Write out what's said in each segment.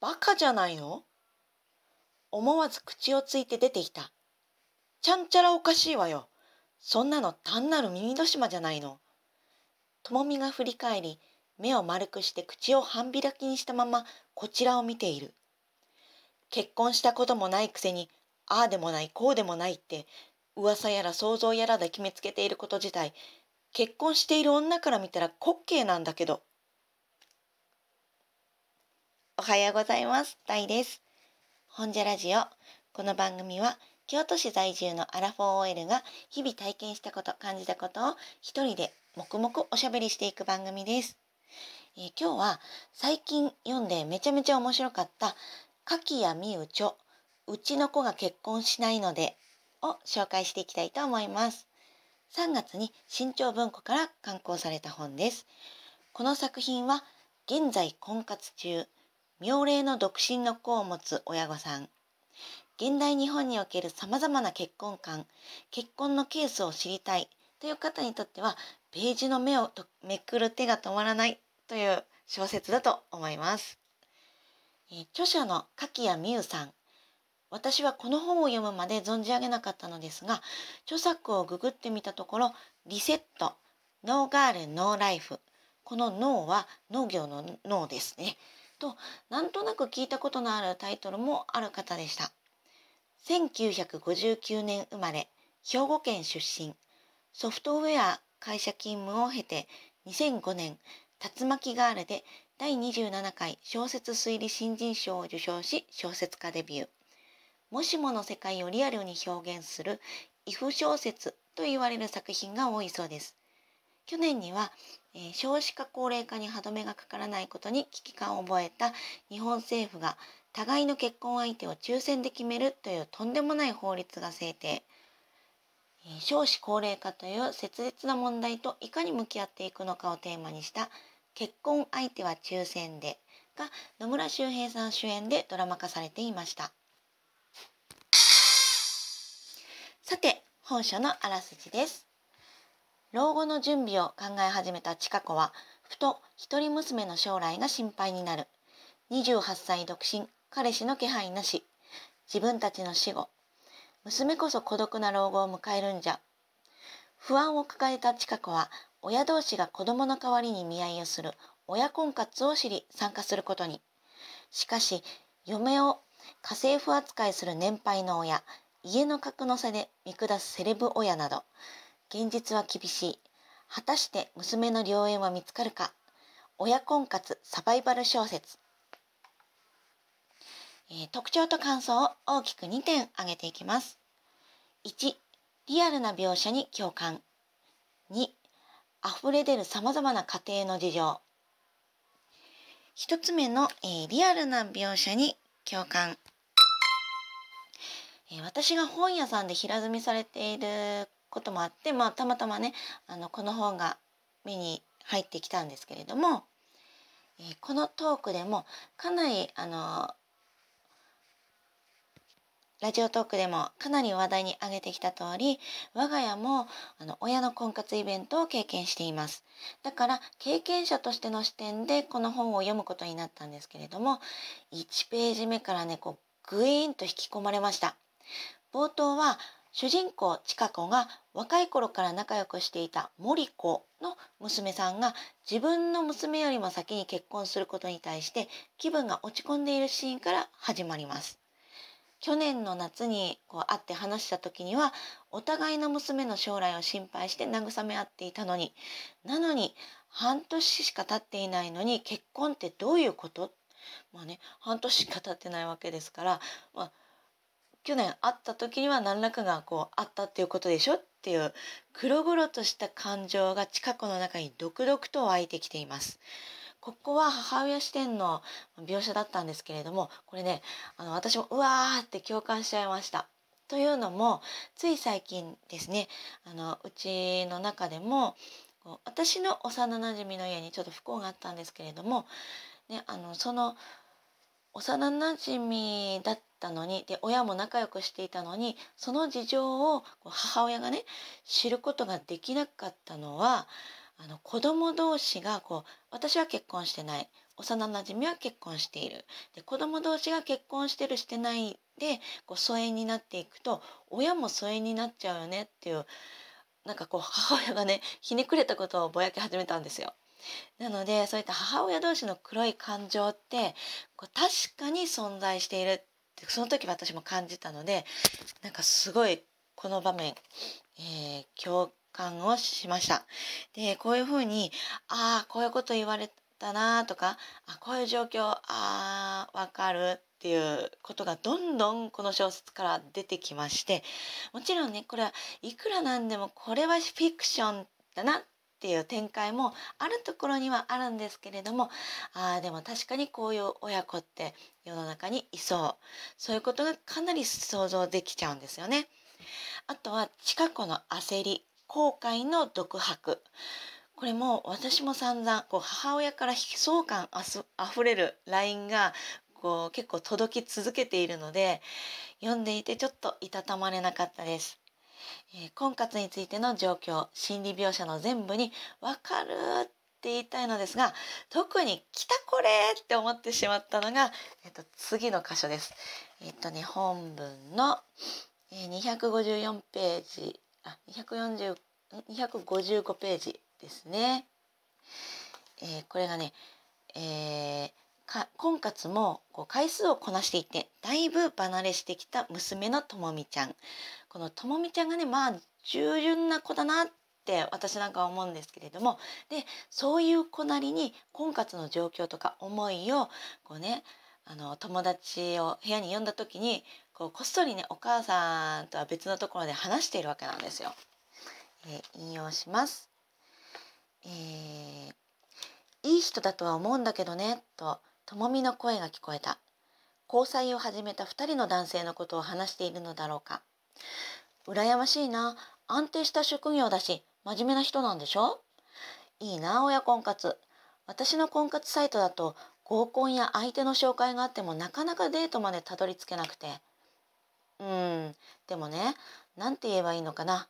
バカじゃないの？思わず口をついて出てきた。ちゃんちゃらおかしいわよ。そんなの単なる耳戸島じゃないの。ともみが振り返り、目を丸くして口を半開きにしたままこちらを見ている。結婚したこともないくせに、ああでもないこうでもないって噂やら想像やらで決めつけていること自体結婚している女から見たら滑稽なんだけどおはようございます。タイです。本社ラジオ。この番組は京都市在住のアラフォー OL が日々体験したこと感じたことを一人で黙々おしゃべりしていく番組です、えー、今日は最近読んでめちゃめちゃ面白かった柿谷美羽著うちの子が結婚しないのでを紹介していきたいと思います。3月に新潮文庫から刊行された本です。この作品は現在婚活中、妙齢の独身の子を持つ親御さん、現代日本における様々な結婚観、結婚のケースを知りたいという方にとっては、ページの目をめくる手が止まらないという小説だと思います。え著者の柿谷美優さん。私はこの本を読むまで存じ上げなかったのですが著作をググってみたところリセットノーガールノーライフ。このノーは農業のノーですね。となんとなく聞いたことのあるタイトルもある方でした。1959年生まれ兵庫県出身。ソフトウェア会社勤務を経て2005年竜巻ガールで第27回小説推理新人賞を受賞し小説家デビュー。もしもの世界をリアルに表現する if 小説と言われる作品が多いそうです。去年には、え、少子化高齢化に歯止めがかからないことに危機感を覚えた日本政府が互いの結婚相手を抽選で決めるというとんでもない法律が制定。え、少子高齢化という切実な問題といかに向き合っていくのかをテーマにした結婚相手は抽選でが野村周平さん主演でドラマ化されていました。さて、本書のあらすじです。老後の準備を考え始めた千佳子は、ふと一人娘の将来が心配になる。28歳独身、彼氏の気配なし。自分たちの死後。娘こそ孤独な老後を迎えるんじゃ。不安を抱えた千佳子は、親同士が子供の代わりに見合いをする親婚活を知り参加することに。しかし、嫁を家政婦扱いする年配の親、家の格の差で見下すセレブ親など現実は厳しい。果たして娘の良縁は見つかるか？親婚活サバイバル小説、えー、特徴と感想を大きく2点挙げていきます。1リアルな描写に共感。2溢れ出るさまざまな家庭の事情。1つ目の、えー、リアルな描写に共感。え私が本屋さんで平積みされていることもあって、まあ、たまたまねあのこの本が目に入ってきたんですけれども、えー、このトークでもかなりあのラジオトークでもかなり話題に上げてきた通り我が家もあの親の婚活イベントを経験しています。だから経験者としての視点でこの本を読むことになったんですけれども1ページ目からねこうグイーンと引き込まれました。冒頭は主人公千佳子が若い頃から仲良くしていた森子の娘さんが自分の娘よりも先に結婚することに対して気分が落ち込んでいるシーンから始まります。去年の夏にこう会って話した時にはお互いの娘の将来を心配して慰め合っていたのになのに半年しか経っていないのに結婚ってどういうこと？まあね半年しか経ってないわけですから、まあ、去年会った時には何らかがこうあったっていうことでしょっていう黒々とした感情が近くの中に独々と湧いてきています。ここは母親視点の描写だったんですけれどもこれねあの私もうわーって共感しちゃいました。というのもつい最近ですねあのうちの中でも私の幼なじみの家にちょっと不幸があったんですけれども、ね、あのその幼なじみだったのにで親も仲良くしていたのにその事情を母親がね知ることができなかったのはあの子供同士がこう私は結婚してない。幼なじみは結婚している。で子供同士が結婚してるしてないでこう疎遠になっていくと親も疎遠になっちゃうよねっていうなんかこう母親がねひねくれたことをぼやき始めたんですよ。なのでそういった母親同士の黒い感情ってこう確かに存在している。ってその時私も感じたのでなんかすごいこの場面、えー、共感をしました。でこういうふうにああこういうこと言われたなとかあこういう状況ああわかるっていうことがどんどんこの小説から出てきましてもちろんねこれはいくらなんでもこれはフィクションだなっっていう展開もあるところにはあるんですけれどもああでも確かにこういう親子って世の中にいそうそういうことがかなり想像できちゃうんですよね。あとは近子の焦り後悔の独白これも私も散々こう母親から悲壮感あふれる LINE がこう結構届き続けているので読んでいてちょっといたたまれなかったです。婚活についての状況心理描写の全部に「分かる」って言いたいのですが特に「来たこれ!」って思ってしまったのが、えっと、次の箇所です。えっとね本文の、254ページあ240 255ページですね。えー、これがね、えー、婚活もこう回数をこなしていてだいぶ離れしてきた娘のともみちゃんこのともみちゃんがねまあ従順な子だなって私なんかは思うんですけれどもでそういう子なりに婚活の状況とか思いをこうねあの友達を部屋に呼んだ時にこうこっそりねお母さんとは別のところで話しているわけなんですよ。えー、引用します。えー、いい人だとは思うんだけどねとともみの声が聞こえた。交際を始めた2人の男性のことを話しているのだろうか。羨ましいな。安定した職業だし、真面目な人なんでしょ？いいな、親婚活。私の婚活サイトだと合コンや相手の紹介があってもなかなかデートまでたどり着けなくて。うん、でもね、なんて言えばいいのかな。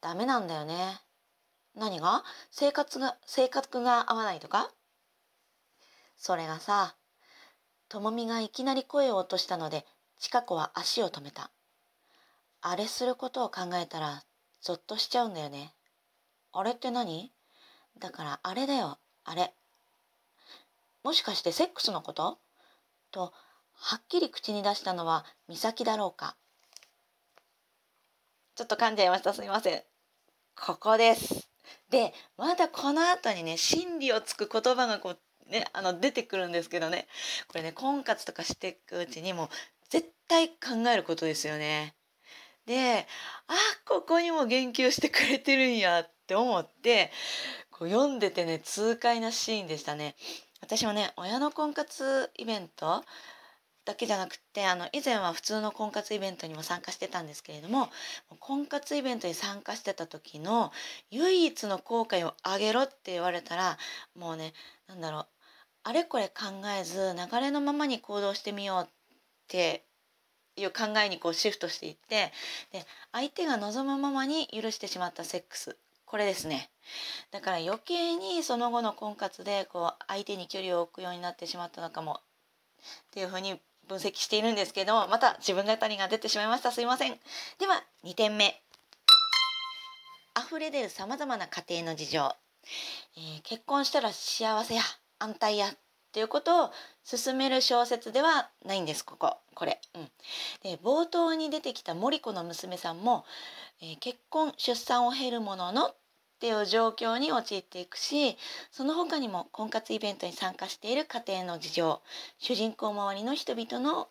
ダメなんだよね。何が？生活が、性格が合わないとか？それがさ、ともみがいきなり声を落としたので、ちか子は足を止めた。あれすることを考えたら、ぞっとしちゃうんだよね。あれって何？だからあれだよ、あれ。もしかしてセックスのこと？と、はっきり口に出したのは美咲だろうか。ちょっと噛んじゃいました。すいません。ここです。で、まだこの後にね、真理をつく言葉がこうね、あの出てくるんですけどねこれね婚活とかしていくうちにも絶対考えることですよね。であここにも言及してくれてるんやって思ってこう読んでてね痛快なシーンでしたね。私もね親の婚活イベントだけじゃなくてあの以前は普通の婚活イベントにも参加してたんですけれども婚活イベントに参加してた時の唯一の後悔をあげろって言われたらもうね何だろうあれこれ考えず流れのままに行動してみようっていう考えにこうシフトしていってで相手が望むままに許してしまったセックス。これですね。だから余計にその後の婚活でこう相手に距離を置くようになってしまったのかもっていうふうに分析しているんですけどまた自分語りが出てしまいました。すいません。では2点目。溢れ出るさまざまな家庭の事情、えー、結婚したら幸せや。安泰やっていうことを進める小説ではないんですこここれ。うん、で冒頭に出てきた森子の娘さんも、えー、結婚出産を経るもののっていう状況に陥っていくしその他にも婚活イベントに参加している家庭の事情主人公周りの人々の、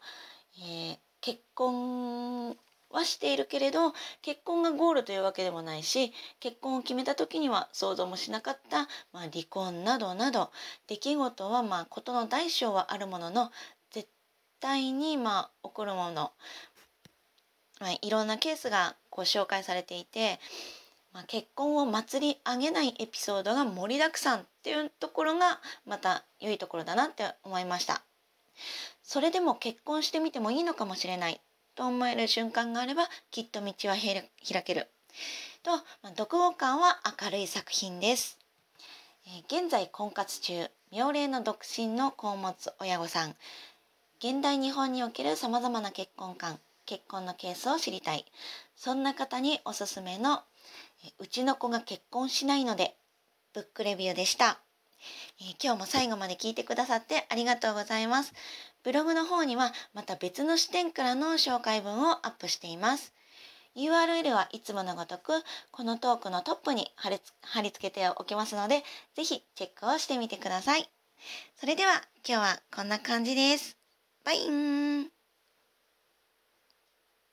えー、結婚はしているけれど結婚がゴールというわけでもないし結婚を決めた時には想像もしなかった、まあ、離婚などなど出来事はまあ事の大小はあるものの絶対にまあ起こるもの、まあ、いろんなケースがこう紹介されていて、まあ、結婚を祭り上げないエピソードが盛りだくさんっていうところがまた良いところだなって思いました。それでも結婚してみてもいいのかもしれないと思える瞬間があればきっと道は開けると、まあ、読後感は明るい作品です、えー、現在婚活中、妙齢の独身の子を持つ親御さん、現代日本における様々な結婚観、結婚のケースを知りたい。そんな方におすすめの、え、うちの子が結婚しないので、ブックレビューでした。えー、今日も最後まで聞いてくださってありがとうございます。ブログの方にはまた別の視点からの紹介文をアップしています。URL はいつものごとくこのトークのトップに貼り付けておきますので、ぜひチェックをしてみてください。それでは今日はこんな感じです。バイン